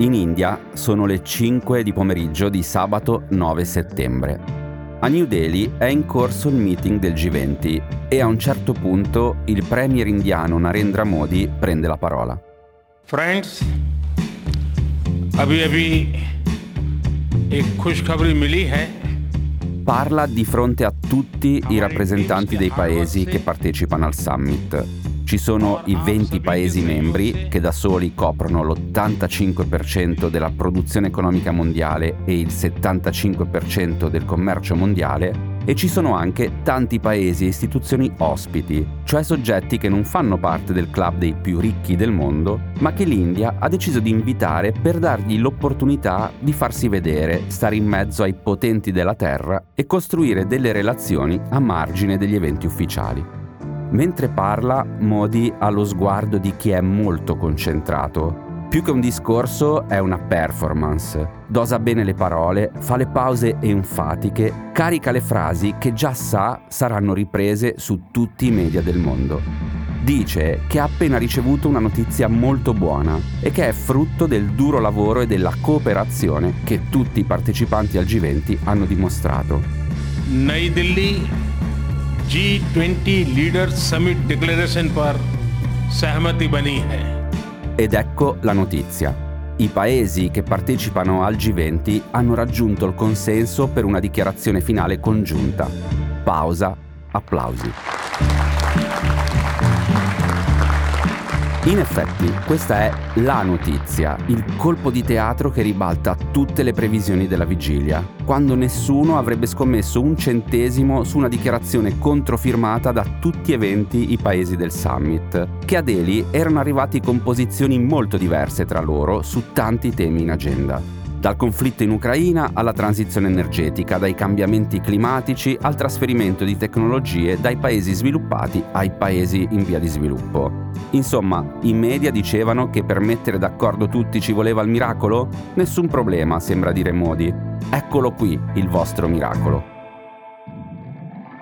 In India sono le 5 di pomeriggio di sabato 9 settembre. A New Delhi è in corso il meeting del G20 e a un certo punto il premier indiano Narendra Modi prende la parola. Friends, abhi abhi ek khushkhabri mili hai Parla di fronte a tutti i rappresentanti dei paesi che partecipano al summit ci sono i 20 Paesi membri che da soli coprono l'85% della produzione economica mondiale e il 75% del commercio mondiale e ci sono anche tanti paesi e istituzioni ospiti, cioè soggetti che non fanno parte del club dei più ricchi del mondo, ma che l'India ha deciso di invitare per dargli l'opportunità di farsi vedere, stare in mezzo ai potenti della Terra e costruire delle relazioni a margine degli eventi ufficiali. Mentre parla, Modi ha lo sguardo di chi è molto concentrato. Più che un discorso è una performance. Dosa bene le parole, fa le pause enfatiche, carica le frasi che già sa saranno riprese su tutti i media del mondo. Dice che ha appena ricevuto una notizia molto buona e che è frutto del duro lavoro e della cooperazione che tutti i partecipanti al G20 hanno dimostrato. Nai Delhi G20 Leaders Summit Declaration पर सहमति बनी है Ed ecco la notizia. I paesi che partecipano al G20 hanno raggiunto il consenso per una dichiarazione finale congiunta. Pausa, applausi. In effetti, questa è la notizia, il colpo di teatro che ribalta tutte le previsioni della vigilia, quando nessuno avrebbe scommesso un centesimo su una dichiarazione controfirmata da tutti e venti i paesi del summit, che a Delhi erano arrivati con posizioni molto diverse tra loro su tanti temi in agenda. Dal conflitto in Ucraina alla transizione energetica, dai cambiamenti climatici al trasferimento di tecnologie dai paesi sviluppati ai paesi in via di sviluppo. Insomma, i media dicevano che per mettere d'accordo tutti ci voleva il miracolo? Nessun problema, sembra dire Modi. Eccolo qui il vostro miracolo.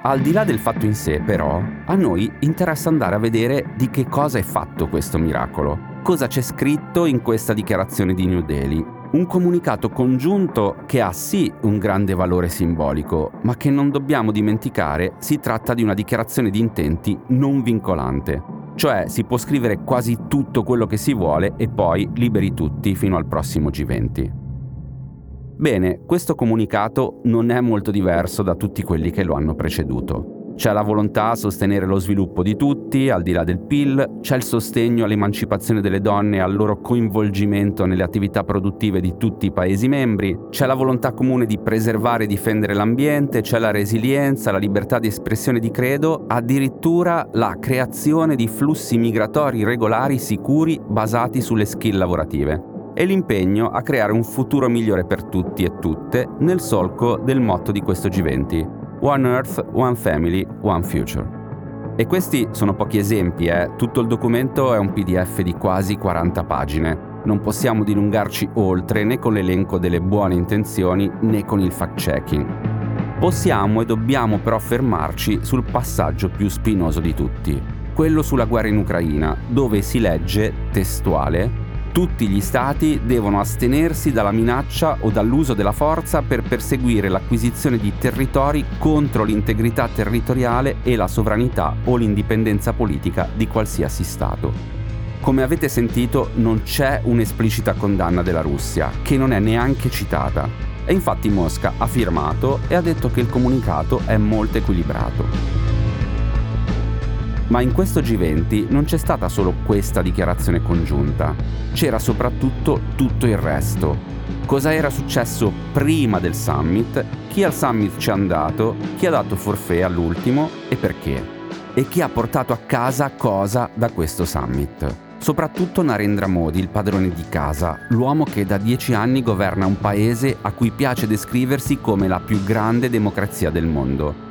Al di là del fatto in sé, però, a noi interessa andare a vedere di che cosa è fatto questo miracolo. Cosa c'è scritto in questa dichiarazione di New Delhi un comunicato congiunto che ha sì un grande valore simbolico, ma che non dobbiamo dimenticare si tratta di una dichiarazione di intenti non vincolante. Cioè si può scrivere quasi tutto quello che si vuole e poi liberi tutti fino al prossimo G20. Bene, questo comunicato non è molto diverso da tutti quelli che lo hanno preceduto. C'è la volontà a sostenere lo sviluppo di tutti, al di là del PIL, c'è il sostegno all'emancipazione delle donne e al loro coinvolgimento nelle attività produttive di tutti i Paesi membri, c'è la volontà comune di preservare e difendere l'ambiente, c'è la resilienza, la libertà di espressione di credo, addirittura la creazione di flussi migratori regolari sicuri basati sulle skill lavorative. E l'impegno a creare un futuro migliore per tutti e tutte nel solco del motto di questo G20, One Earth, One Family, One Future. E questi sono pochi esempi, eh? tutto il documento è un PDF di quasi 40 pagine. Non possiamo dilungarci oltre né con l'elenco delle buone intenzioni né con il fact-checking. Possiamo e dobbiamo però fermarci sul passaggio più spinoso di tutti, quello sulla guerra in Ucraina, dove si legge, testuale, tutti gli Stati devono astenersi dalla minaccia o dall'uso della forza per perseguire l'acquisizione di territori contro l'integrità territoriale e la sovranità o l'indipendenza politica di qualsiasi Stato. Come avete sentito non c'è un'esplicita condanna della Russia, che non è neanche citata. E infatti Mosca ha firmato e ha detto che il comunicato è molto equilibrato. Ma in questo G20 non c'è stata solo questa dichiarazione congiunta, c'era soprattutto tutto il resto. Cosa era successo prima del summit, chi al summit ci è andato, chi ha dato forfè all'ultimo e perché. E chi ha portato a casa cosa da questo summit. Soprattutto Narendra Modi, il padrone di casa, l'uomo che da dieci anni governa un paese a cui piace descriversi come la più grande democrazia del mondo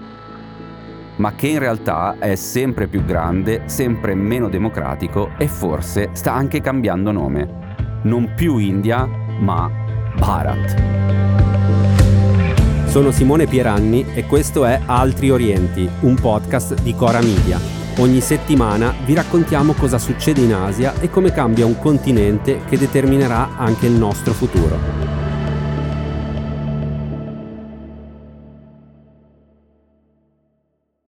ma che in realtà è sempre più grande, sempre meno democratico e forse sta anche cambiando nome. Non più India, ma Bharat. Sono Simone Pieranni e questo è Altri Orienti, un podcast di Cora Media. Ogni settimana vi raccontiamo cosa succede in Asia e come cambia un continente che determinerà anche il nostro futuro.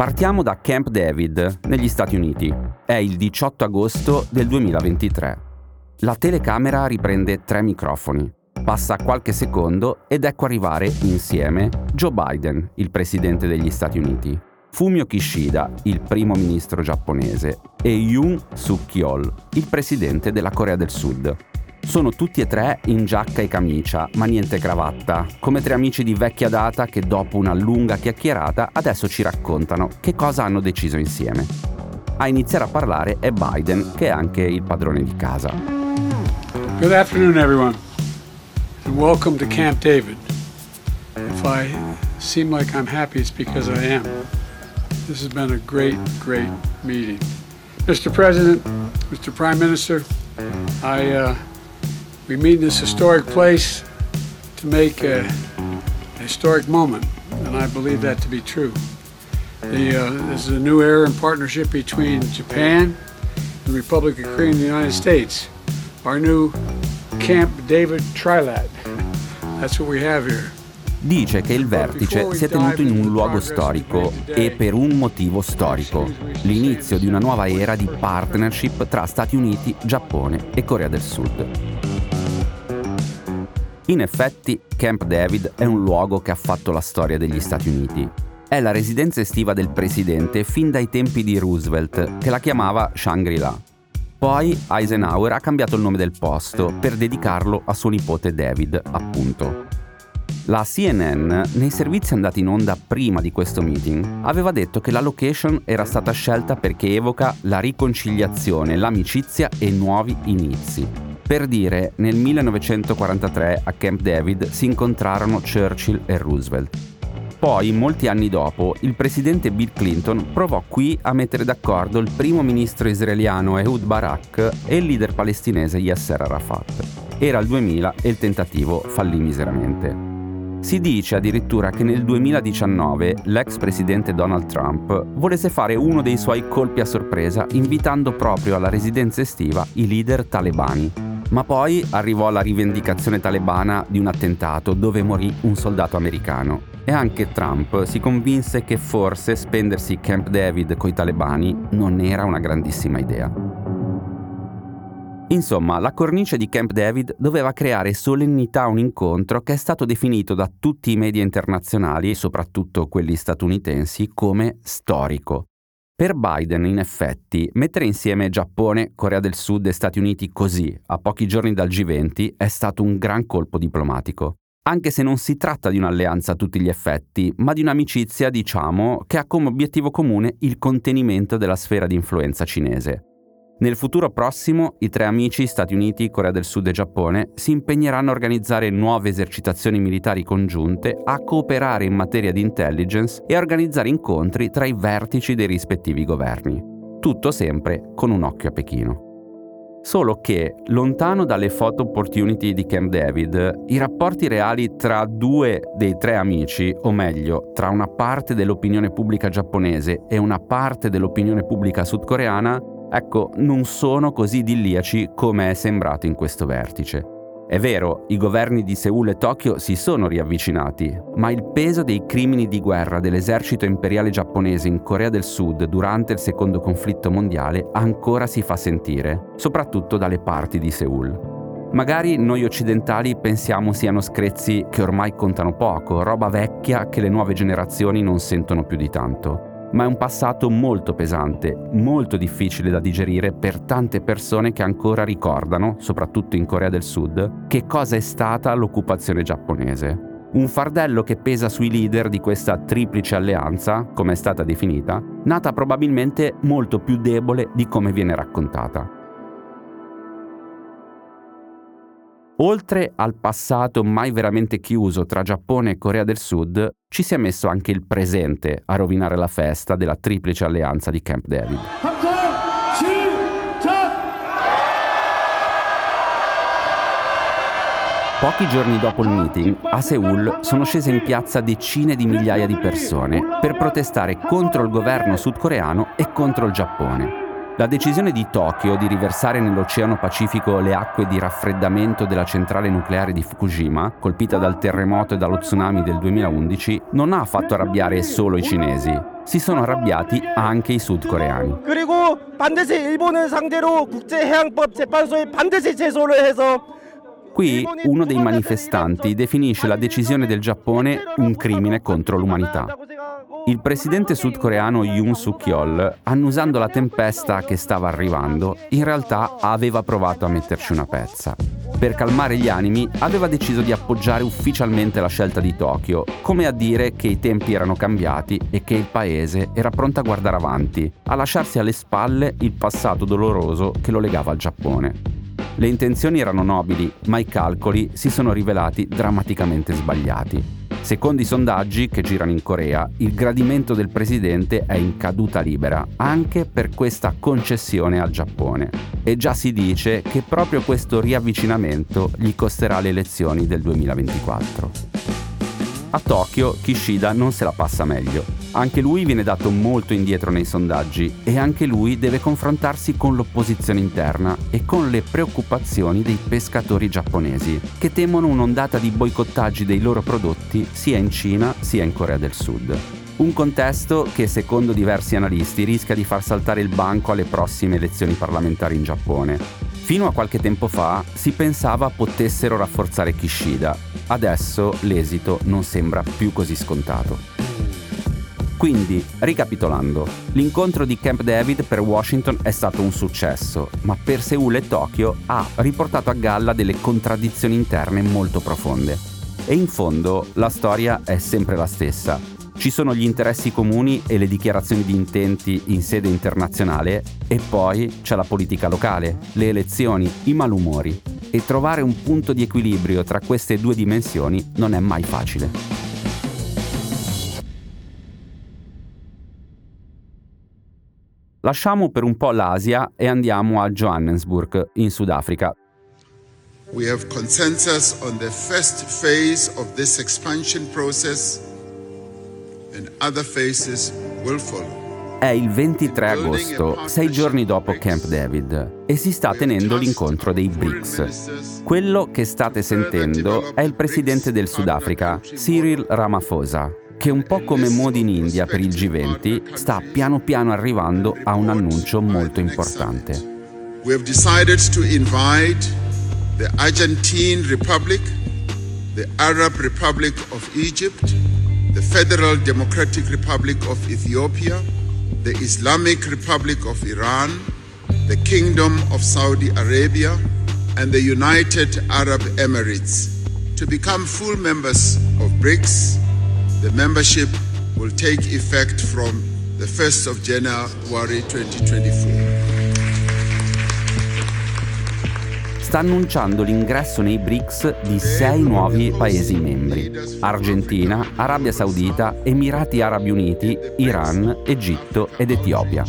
Partiamo da Camp David, negli Stati Uniti. È il 18 agosto del 2023. La telecamera riprende tre microfoni. Passa qualche secondo ed ecco arrivare insieme Joe Biden, il presidente degli Stati Uniti, Fumio Kishida, il primo ministro giapponese, e Yoon Suk-yeol, il presidente della Corea del Sud. Sono tutti e tre in giacca e camicia, ma niente cravatta, come tre amici di vecchia data che dopo una lunga chiacchierata adesso ci raccontano che cosa hanno deciso insieme. A iniziare a parlare è Biden, che è anche il padrone di casa. Good afternoon, everyone, and welcome to Camp David. If I seem like I'm happy, it's because I am. This has been a great, great meeting. Mr. President, Mr. Prime Minister, I uh, we meet in this historic place to make a, a historic moment, and I believe that to be true. The, uh, this is a new era in partnership between Japan and the Republic of Korea and the United States. Our new Camp David Trilat. That's what we have here. Dice che il vertice si è tenuto in un luogo storico e per un motivo storico, l'inizio di una nuova era di partnership tra Stati Uniti, Giappone e Corea del Sud. In effetti, Camp David è un luogo che ha fatto la storia degli Stati Uniti. È la residenza estiva del presidente fin dai tempi di Roosevelt, che la chiamava Shangri-La. Poi Eisenhower ha cambiato il nome del posto per dedicarlo a suo nipote David, appunto. La CNN, nei servizi andati in onda prima di questo meeting, aveva detto che la location era stata scelta perché evoca la riconciliazione, l'amicizia e nuovi inizi. Per dire, nel 1943 a Camp David si incontrarono Churchill e Roosevelt. Poi, molti anni dopo, il presidente Bill Clinton provò qui a mettere d'accordo il primo ministro israeliano Ehud Barak e il leader palestinese Yasser Arafat. Era il 2000 e il tentativo fallì miseramente. Si dice addirittura che nel 2019 l'ex presidente Donald Trump volesse fare uno dei suoi colpi a sorpresa invitando proprio alla residenza estiva i leader talebani ma poi arrivò la rivendicazione talebana di un attentato dove morì un soldato americano. E anche Trump si convinse che forse spendersi Camp David coi talebani non era una grandissima idea. Insomma, la cornice di Camp David doveva creare solennità a un incontro che è stato definito da tutti i media internazionali, soprattutto quelli statunitensi, come storico. Per Biden, in effetti, mettere insieme Giappone, Corea del Sud e Stati Uniti così, a pochi giorni dal G20, è stato un gran colpo diplomatico. Anche se non si tratta di un'alleanza a tutti gli effetti, ma di un'amicizia, diciamo, che ha come obiettivo comune il contenimento della sfera di influenza cinese. Nel futuro prossimo i tre amici Stati Uniti, Corea del Sud e Giappone si impegneranno a organizzare nuove esercitazioni militari congiunte, a cooperare in materia di intelligence e a organizzare incontri tra i vertici dei rispettivi governi. Tutto sempre con un occhio a Pechino. Solo che, lontano dalle photo opportunity di Camp David, i rapporti reali tra due dei tre amici, o meglio, tra una parte dell'opinione pubblica giapponese e una parte dell'opinione pubblica sudcoreana, ecco, non sono così idilliaci come è sembrato in questo vertice. È vero, i governi di Seul e Tokyo si sono riavvicinati, ma il peso dei crimini di guerra dell'esercito imperiale giapponese in Corea del Sud durante il secondo conflitto mondiale ancora si fa sentire, soprattutto dalle parti di Seul. Magari noi occidentali pensiamo siano screzzi che ormai contano poco, roba vecchia che le nuove generazioni non sentono più di tanto ma è un passato molto pesante, molto difficile da digerire per tante persone che ancora ricordano, soprattutto in Corea del Sud, che cosa è stata l'occupazione giapponese. Un fardello che pesa sui leader di questa triplice alleanza, come è stata definita, nata probabilmente molto più debole di come viene raccontata. Oltre al passato mai veramente chiuso tra Giappone e Corea del Sud, ci si è messo anche il presente a rovinare la festa della triplice alleanza di Camp David. Pochi giorni dopo il meeting, a Seoul sono scese in piazza decine di migliaia di persone per protestare contro il governo sudcoreano e contro il Giappone. La decisione di Tokyo di riversare nell'Oceano Pacifico le acque di raffreddamento della centrale nucleare di Fukushima, colpita dal terremoto e dallo tsunami del 2011, non ha fatto arrabbiare solo i cinesi. Si sono arrabbiati anche i sudcoreani. Qui uno dei manifestanti definisce la decisione del Giappone un crimine contro l'umanità. Il presidente sudcoreano Yoon Suk-yeol, annusando la tempesta che stava arrivando, in realtà aveva provato a metterci una pezza. Per calmare gli animi aveva deciso di appoggiare ufficialmente la scelta di Tokyo, come a dire che i tempi erano cambiati e che il paese era pronto a guardare avanti, a lasciarsi alle spalle il passato doloroso che lo legava al Giappone. Le intenzioni erano nobili, ma i calcoli si sono rivelati drammaticamente sbagliati. Secondo i sondaggi che girano in Corea, il gradimento del presidente è in caduta libera, anche per questa concessione al Giappone. E già si dice che proprio questo riavvicinamento gli costerà le elezioni del 2024. A Tokyo Kishida non se la passa meglio. Anche lui viene dato molto indietro nei sondaggi e anche lui deve confrontarsi con l'opposizione interna e con le preoccupazioni dei pescatori giapponesi, che temono un'ondata di boicottaggi dei loro prodotti sia in Cina sia in Corea del Sud. Un contesto che, secondo diversi analisti, rischia di far saltare il banco alle prossime elezioni parlamentari in Giappone, Fino a qualche tempo fa si pensava potessero rafforzare Kishida, adesso l'esito non sembra più così scontato. Quindi, ricapitolando, l'incontro di Camp David per Washington è stato un successo, ma per Seoul e Tokyo ha riportato a galla delle contraddizioni interne molto profonde. E in fondo la storia è sempre la stessa. Ci sono gli interessi comuni e le dichiarazioni di intenti in sede internazionale e poi c'è la politica locale, le elezioni, i malumori. E trovare un punto di equilibrio tra queste due dimensioni non è mai facile. Lasciamo per un po' l'Asia e andiamo a Johannesburg, in Sudafrica. We have consensus on the first phase of this expansion process è il 23 agosto, sei giorni dopo Camp David, e si sta tenendo l'incontro dei BRICS. Quello che state sentendo è il presidente del Sudafrica, Cyril Ramaphosa, che un po' come Modi in India per il G20 sta piano piano arrivando a un annuncio molto importante. We have decided to invite the Argentine Republic, the Arab Republic of Egypt, the Federal Democratic Republic of Ethiopia, the Islamic Republic of Iran, the Kingdom of Saudi Arabia, and the United Arab Emirates to become full members of BRICS. The membership will take effect from the 1st of January 2024. Sta annunciando l'ingresso nei BRICS di sei nuovi Paesi membri. Argentina, Arabia Saudita, Emirati Arabi Uniti, Iran, Egitto ed Etiopia.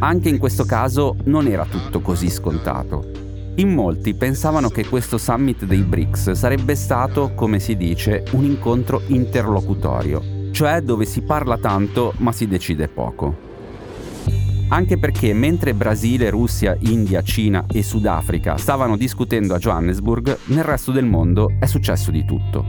Anche in questo caso non era tutto così scontato. In molti pensavano che questo summit dei BRICS sarebbe stato, come si dice, un incontro interlocutorio, cioè dove si parla tanto ma si decide poco anche perché mentre Brasile, Russia, India, Cina e Sudafrica stavano discutendo a Johannesburg, nel resto del mondo è successo di tutto.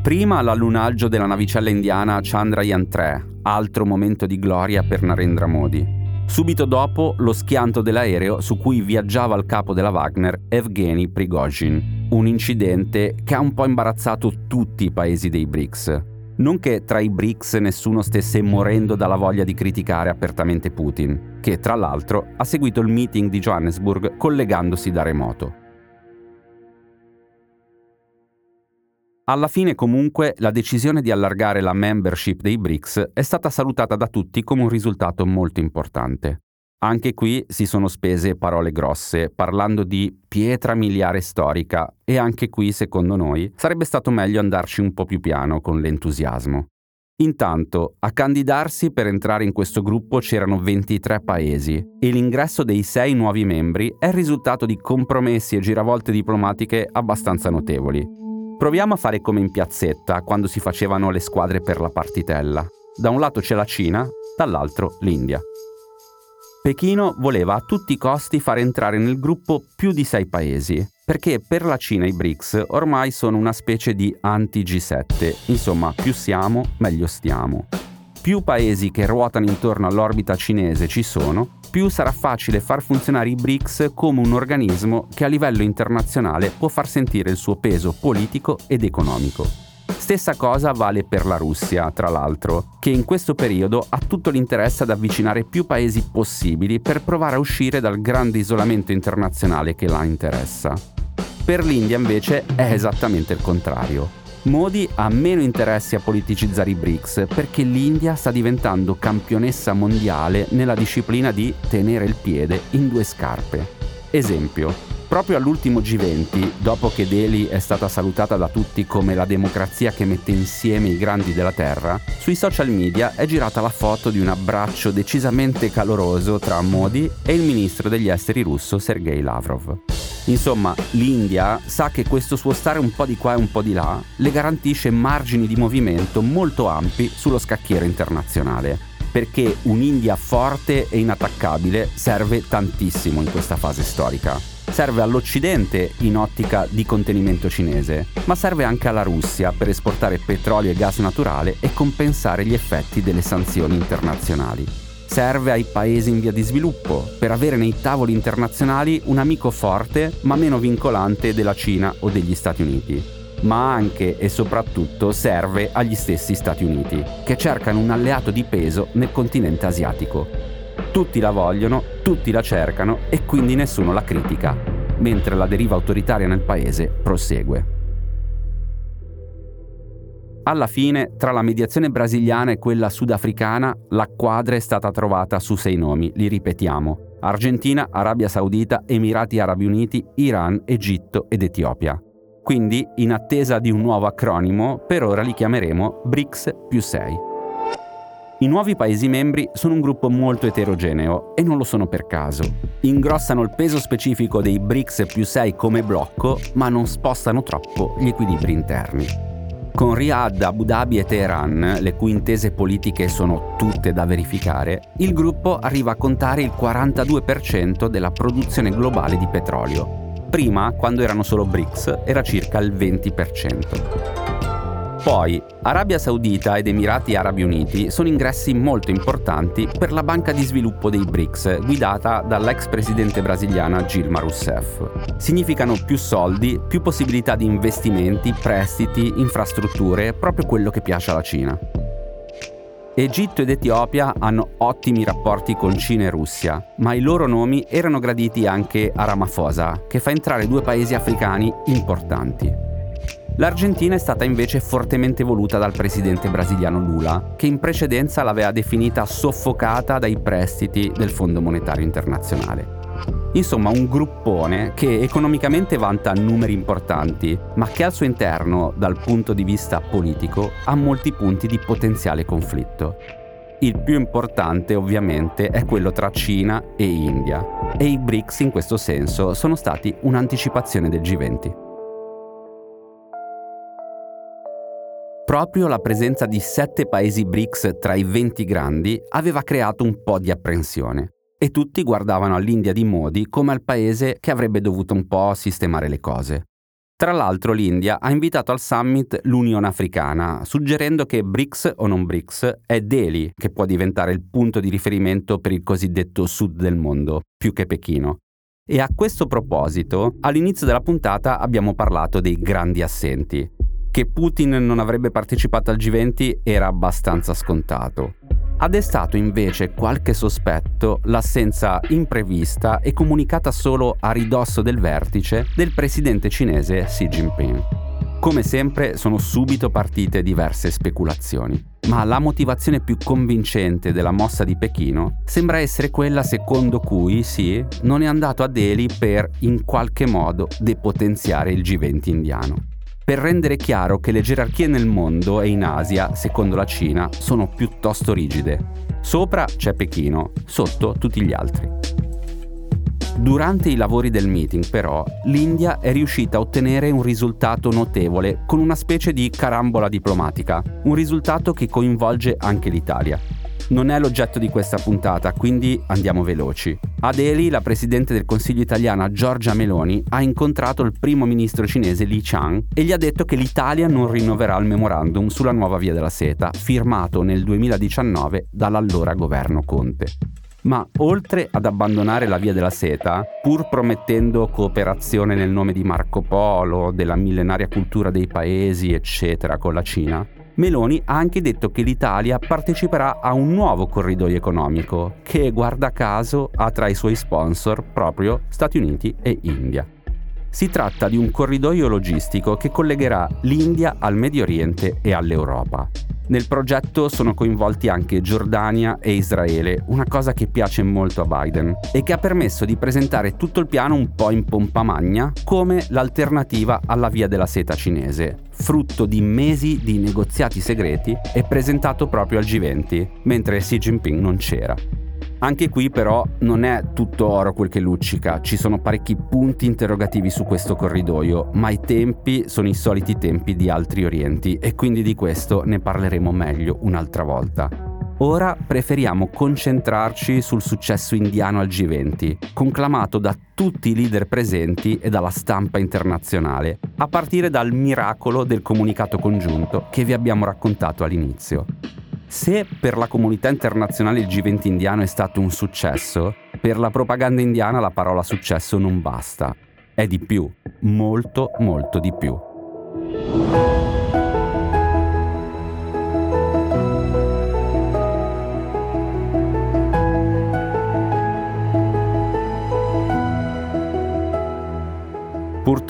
Prima l'allunaggio della navicella indiana Chandrayaan 3, altro momento di gloria per Narendra Modi. Subito dopo lo schianto dell'aereo su cui viaggiava il capo della Wagner, Evgeny Prigozhin. Un incidente che ha un po' imbarazzato tutti i paesi dei BRICS, non che tra i BRICS nessuno stesse morendo dalla voglia di criticare apertamente Putin, che tra l'altro ha seguito il meeting di Johannesburg collegandosi da remoto. Alla fine comunque la decisione di allargare la membership dei BRICS è stata salutata da tutti come un risultato molto importante. Anche qui si sono spese parole grosse, parlando di pietra miliare storica, e anche qui, secondo noi, sarebbe stato meglio andarci un po' più piano con l'entusiasmo. Intanto, a candidarsi per entrare in questo gruppo c'erano 23 paesi e l'ingresso dei sei nuovi membri è il risultato di compromessi e giravolte diplomatiche abbastanza notevoli. Proviamo a fare come in piazzetta, quando si facevano le squadre per la partitella. Da un lato c'è la Cina, dall'altro l'India. Pechino voleva a tutti i costi far entrare nel gruppo più di sei paesi, perché per la Cina i BRICS ormai sono una specie di anti-G7, insomma più siamo meglio stiamo. Più paesi che ruotano intorno all'orbita cinese ci sono, più sarà facile far funzionare i BRICS come un organismo che a livello internazionale può far sentire il suo peso politico ed economico. Stessa cosa vale per la Russia, tra l'altro, che in questo periodo ha tutto l'interesse ad avvicinare più paesi possibili per provare a uscire dal grande isolamento internazionale che la interessa. Per l'India invece è esattamente il contrario. Modi ha meno interessi a politicizzare i BRICS perché l'India sta diventando campionessa mondiale nella disciplina di tenere il piede in due scarpe. Esempio, Proprio all'ultimo G20, dopo che Delhi è stata salutata da tutti come la democrazia che mette insieme i grandi della Terra, sui social media è girata la foto di un abbraccio decisamente caloroso tra Modi e il ministro degli esteri russo Sergei Lavrov. Insomma, l'India sa che questo suo stare un po' di qua e un po' di là le garantisce margini di movimento molto ampi sullo scacchiere internazionale, perché un'India forte e inattaccabile serve tantissimo in questa fase storica serve all'Occidente in ottica di contenimento cinese, ma serve anche alla Russia per esportare petrolio e gas naturale e compensare gli effetti delle sanzioni internazionali. Serve ai paesi in via di sviluppo per avere nei tavoli internazionali un amico forte ma meno vincolante della Cina o degli Stati Uniti. Ma anche e soprattutto serve agli stessi Stati Uniti, che cercano un alleato di peso nel continente asiatico tutti la vogliono, tutti la cercano e quindi nessuno la critica, mentre la deriva autoritaria nel paese prosegue. Alla fine, tra la mediazione brasiliana e quella sudafricana, la quadra è stata trovata su sei nomi, li ripetiamo. Argentina, Arabia Saudita, Emirati Arabi Uniti, Iran, Egitto ed Etiopia. Quindi, in attesa di un nuovo acronimo, per ora li chiameremo BRICS più 6. I nuovi Paesi membri sono un gruppo molto eterogeneo e non lo sono per caso. Ingrossano il peso specifico dei BRICS più 6 come blocco, ma non spostano troppo gli equilibri interni. Con Riyadh, Abu Dhabi e Teheran, le cui intese politiche sono tutte da verificare, il gruppo arriva a contare il 42% della produzione globale di petrolio. Prima, quando erano solo BRICS, era circa il 20%. Poi, Arabia Saudita ed Emirati Arabi Uniti sono ingressi molto importanti per la banca di sviluppo dei BRICS, guidata dall'ex presidente brasiliana Dilma Rousseff. Significano più soldi, più possibilità di investimenti, prestiti, infrastrutture, proprio quello che piace alla Cina. Egitto ed Etiopia hanno ottimi rapporti con Cina e Russia, ma i loro nomi erano graditi anche a Ramaphosa, che fa entrare due paesi africani importanti. L'Argentina è stata invece fortemente voluta dal presidente brasiliano Lula, che in precedenza l'aveva definita soffocata dai prestiti del Fondo Monetario Internazionale. Insomma, un gruppone che economicamente vanta numeri importanti, ma che al suo interno, dal punto di vista politico, ha molti punti di potenziale conflitto. Il più importante ovviamente è quello tra Cina e India, e i BRICS in questo senso sono stati un'anticipazione del G20. Proprio la presenza di sette paesi BRICS tra i 20 grandi aveva creato un po' di apprensione e tutti guardavano all'India di Modi come al paese che avrebbe dovuto un po' sistemare le cose. Tra l'altro l'India ha invitato al summit l'Unione Africana, suggerendo che BRICS o non BRICS è Delhi che può diventare il punto di riferimento per il cosiddetto sud del mondo, più che Pechino. E a questo proposito, all'inizio della puntata abbiamo parlato dei grandi assenti, che Putin non avrebbe partecipato al G20 era abbastanza scontato. Ha destato invece qualche sospetto l'assenza imprevista e comunicata solo a ridosso del vertice del presidente cinese Xi Jinping. Come sempre sono subito partite diverse speculazioni, ma la motivazione più convincente della mossa di Pechino sembra essere quella secondo cui sì, non è andato a Delhi per in qualche modo depotenziare il G20 indiano. Per rendere chiaro che le gerarchie nel mondo e in Asia, secondo la Cina, sono piuttosto rigide. Sopra c'è Pechino, sotto tutti gli altri. Durante i lavori del meeting, però, l'India è riuscita a ottenere un risultato notevole con una specie di carambola diplomatica, un risultato che coinvolge anche l'Italia. Non è l'oggetto di questa puntata, quindi andiamo veloci. A la presidente del Consiglio italiana Giorgia Meloni ha incontrato il primo ministro cinese Li Chang e gli ha detto che l'Italia non rinnoverà il memorandum sulla nuova via della seta, firmato nel 2019 dall'allora governo Conte. Ma oltre ad abbandonare la via della seta, pur promettendo cooperazione nel nome di Marco Polo, della millenaria cultura dei paesi, eccetera, con la Cina, Meloni ha anche detto che l'Italia parteciperà a un nuovo corridoio economico che, guarda caso, ha tra i suoi sponsor proprio Stati Uniti e India. Si tratta di un corridoio logistico che collegherà l'India al Medio Oriente e all'Europa. Nel progetto sono coinvolti anche Giordania e Israele, una cosa che piace molto a Biden e che ha permesso di presentare tutto il piano un po' in pompa magna come l'alternativa alla via della seta cinese, frutto di mesi di negoziati segreti e presentato proprio al G20, mentre Xi Jinping non c'era. Anche qui però non è tutto oro quel che luccica, ci sono parecchi punti interrogativi su questo corridoio, ma i tempi sono i soliti tempi di altri orienti e quindi di questo ne parleremo meglio un'altra volta. Ora preferiamo concentrarci sul successo indiano al G20, conclamato da tutti i leader presenti e dalla stampa internazionale, a partire dal miracolo del comunicato congiunto che vi abbiamo raccontato all'inizio. Se per la comunità internazionale il G20 indiano è stato un successo, per la propaganda indiana la parola successo non basta. È di più, molto molto di più.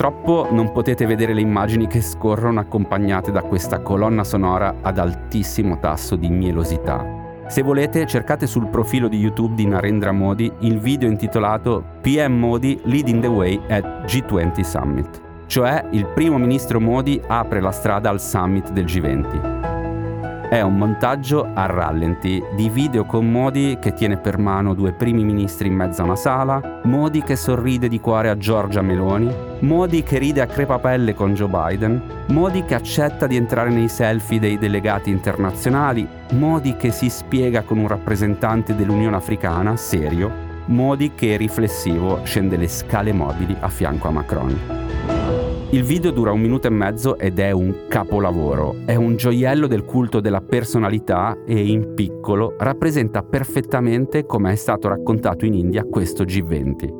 Purtroppo non potete vedere le immagini che scorrono accompagnate da questa colonna sonora ad altissimo tasso di mielosità. Se volete cercate sul profilo di YouTube di Narendra Modi il video intitolato PM Modi Leading the Way at G20 Summit, cioè il primo ministro Modi apre la strada al summit del G20. È un montaggio a rallenti di video con Modi che tiene per mano due primi ministri in mezzo a una sala, Modi che sorride di cuore a Giorgia Meloni, Modi che ride a crepapelle con Joe Biden, Modi che accetta di entrare nei selfie dei delegati internazionali, Modi che si spiega con un rappresentante dell'Unione Africana, serio, Modi che riflessivo scende le scale mobili a fianco a Macron. Il video dura un minuto e mezzo ed è un capolavoro, è un gioiello del culto della personalità e in piccolo rappresenta perfettamente come è stato raccontato in India questo G20.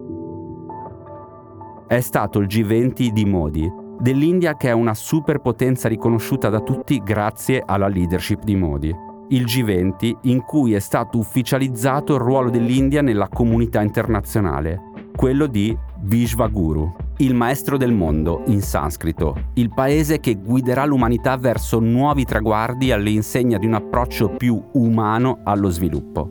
È stato il G20 di Modi, dell'India che è una superpotenza riconosciuta da tutti grazie alla leadership di Modi. Il G20 in cui è stato ufficializzato il ruolo dell'India nella comunità internazionale, quello di Vishvaguru, il maestro del mondo in sanscrito, il paese che guiderà l'umanità verso nuovi traguardi all'insegna di un approccio più umano allo sviluppo.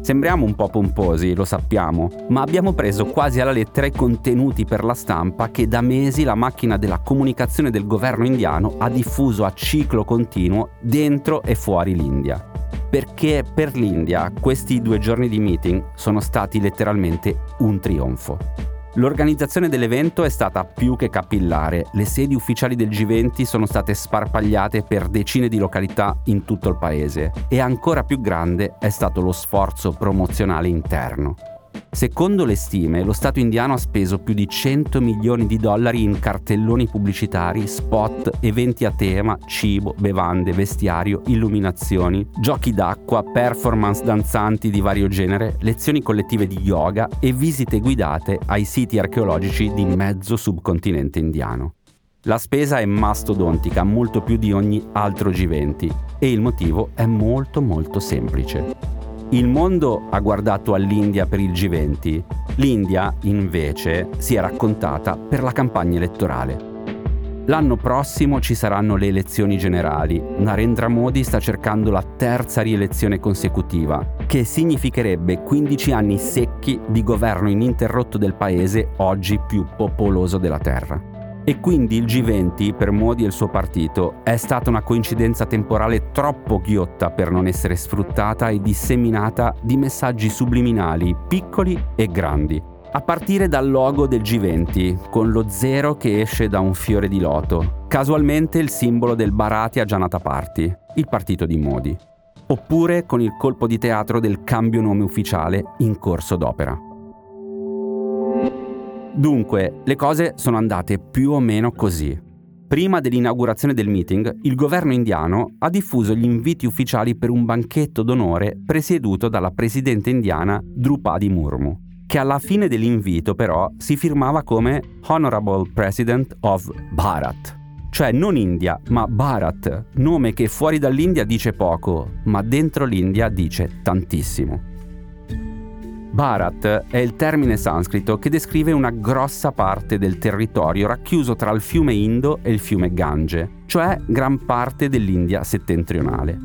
Sembriamo un po' pomposi, lo sappiamo, ma abbiamo preso quasi alla lettera i contenuti per la stampa che da mesi la macchina della comunicazione del governo indiano ha diffuso a ciclo continuo dentro e fuori l'India. Perché per l'India questi due giorni di meeting sono stati letteralmente un trionfo. L'organizzazione dell'evento è stata più che capillare, le sedi ufficiali del G20 sono state sparpagliate per decine di località in tutto il paese e ancora più grande è stato lo sforzo promozionale interno. Secondo le stime, lo Stato indiano ha speso più di 100 milioni di dollari in cartelloni pubblicitari, spot, eventi a tema, cibo, bevande, vestiario, illuminazioni, giochi d'acqua, performance danzanti di vario genere, lezioni collettive di yoga e visite guidate ai siti archeologici di mezzo subcontinente indiano. La spesa è mastodontica, molto più di ogni altro G20 e il motivo è molto molto semplice. Il mondo ha guardato all'India per il G20, l'India invece si è raccontata per la campagna elettorale. L'anno prossimo ci saranno le elezioni generali. Narendra Modi sta cercando la terza rielezione consecutiva, che significherebbe 15 anni secchi di governo ininterrotto del paese oggi più popoloso della Terra. E quindi il G20 per Modi e il suo partito è stata una coincidenza temporale troppo ghiotta per non essere sfruttata e disseminata di messaggi subliminali piccoli e grandi a partire dal logo del G20, con lo zero che esce da un fiore di loto, casualmente il simbolo del Bharatiya Janata Party, il partito di Modi, oppure con il colpo di teatro del cambio nome ufficiale in corso d'opera. Dunque, le cose sono andate più o meno così. Prima dell'inaugurazione del meeting, il governo indiano ha diffuso gli inviti ufficiali per un banchetto d'onore presieduto dalla presidente indiana Drupadi Murmu che alla fine dell'invito però si firmava come Honorable President of Bharat. Cioè non India, ma Bharat, nome che fuori dall'India dice poco, ma dentro l'India dice tantissimo. Bharat è il termine sanscrito che descrive una grossa parte del territorio racchiuso tra il fiume Indo e il fiume Gange, cioè gran parte dell'India settentrionale.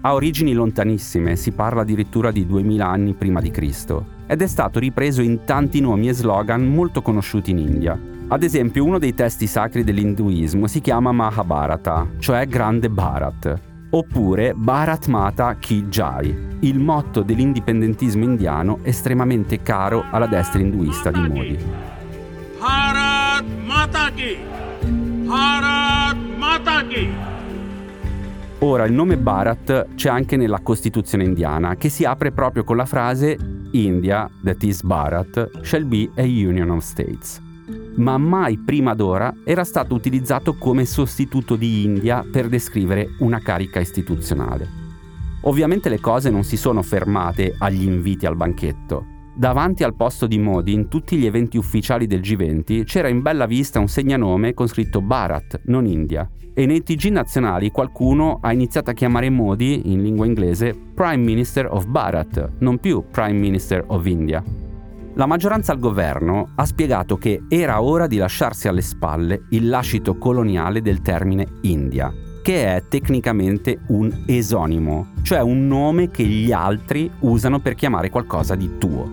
Ha origini lontanissime, si parla addirittura di 2000 anni prima di Cristo ed è stato ripreso in tanti nomi e slogan molto conosciuti in India. Ad esempio, uno dei testi sacri dell'induismo si chiama Mahabharata, cioè Grande Bharat, oppure Bharat Mata Ki Jai, il motto dell'indipendentismo indiano estremamente caro alla destra induista di Modi. Bharat Mata Ki! Bharat Mata Ki! Ora, il nome Bharat c'è anche nella Costituzione indiana, che si apre proprio con la frase India, that is Bharat, shall be a Union of States. Ma mai prima d'ora era stato utilizzato come sostituto di India per descrivere una carica istituzionale. Ovviamente le cose non si sono fermate agli inviti al banchetto. Davanti al posto di Modi, in tutti gli eventi ufficiali del G20, c'era in bella vista un segnanome con scritto Bharat, non India. E nei TG nazionali qualcuno ha iniziato a chiamare Modi, in lingua inglese, Prime Minister of Bharat, non più Prime Minister of India. La maggioranza al governo ha spiegato che era ora di lasciarsi alle spalle il lascito coloniale del termine India, che è tecnicamente un esonimo, cioè un nome che gli altri usano per chiamare qualcosa di tuo.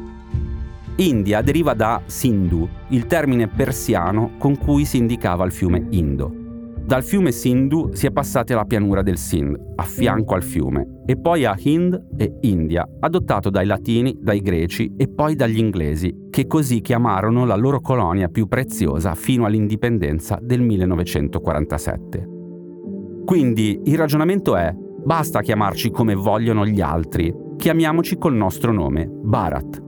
India deriva da Sindhu, il termine persiano con cui si indicava il fiume Indo. Dal fiume Sindhu si è passati alla pianura del Sindh, a fianco al fiume, e poi a Hind e India, adottato dai latini, dai greci e poi dagli inglesi, che così chiamarono la loro colonia più preziosa fino all'indipendenza del 1947. Quindi il ragionamento è, basta chiamarci come vogliono gli altri, chiamiamoci col nostro nome, Bharat.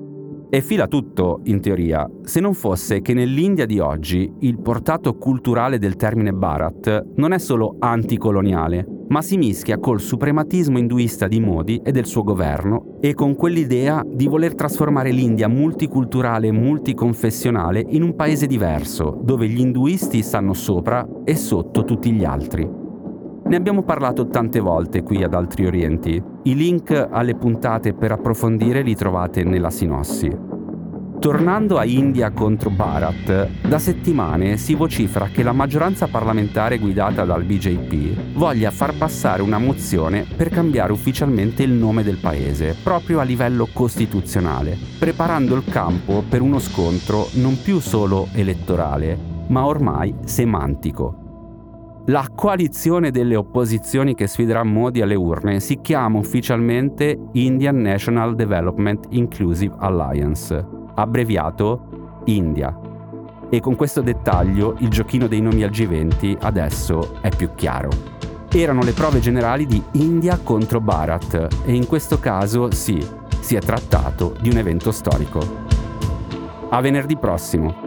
E fila tutto, in teoria, se non fosse che nell'India di oggi il portato culturale del termine Bharat non è solo anticoloniale, ma si mischia col suprematismo induista di Modi e del suo governo e con quell'idea di voler trasformare l'India multiculturale e multiconfessionale in un paese diverso, dove gli induisti stanno sopra e sotto tutti gli altri. Ne abbiamo parlato tante volte qui ad Altri Orienti. I link alle puntate per approfondire li trovate nella sinossi. Tornando a India contro Bharat, da settimane si vocifera che la maggioranza parlamentare guidata dal BJP voglia far passare una mozione per cambiare ufficialmente il nome del paese, proprio a livello costituzionale, preparando il campo per uno scontro non più solo elettorale, ma ormai semantico. La coalizione delle opposizioni che sfiderà Modi alle urne si chiama ufficialmente Indian National Development Inclusive Alliance, abbreviato India. E con questo dettaglio il giochino dei nomi al G20 adesso è più chiaro. Erano le prove generali di India contro Bharat e in questo caso sì, si è trattato di un evento storico. A venerdì prossimo.